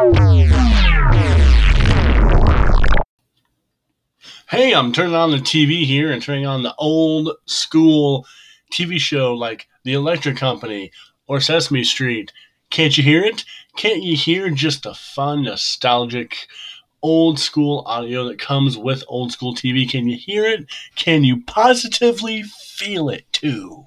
Hey, I'm turning on the TV here and turning on the old school TV show like The Electric Company or Sesame Street. Can't you hear it? Can't you hear just the fun, nostalgic, old school audio that comes with old school TV? Can you hear it? Can you positively feel it too?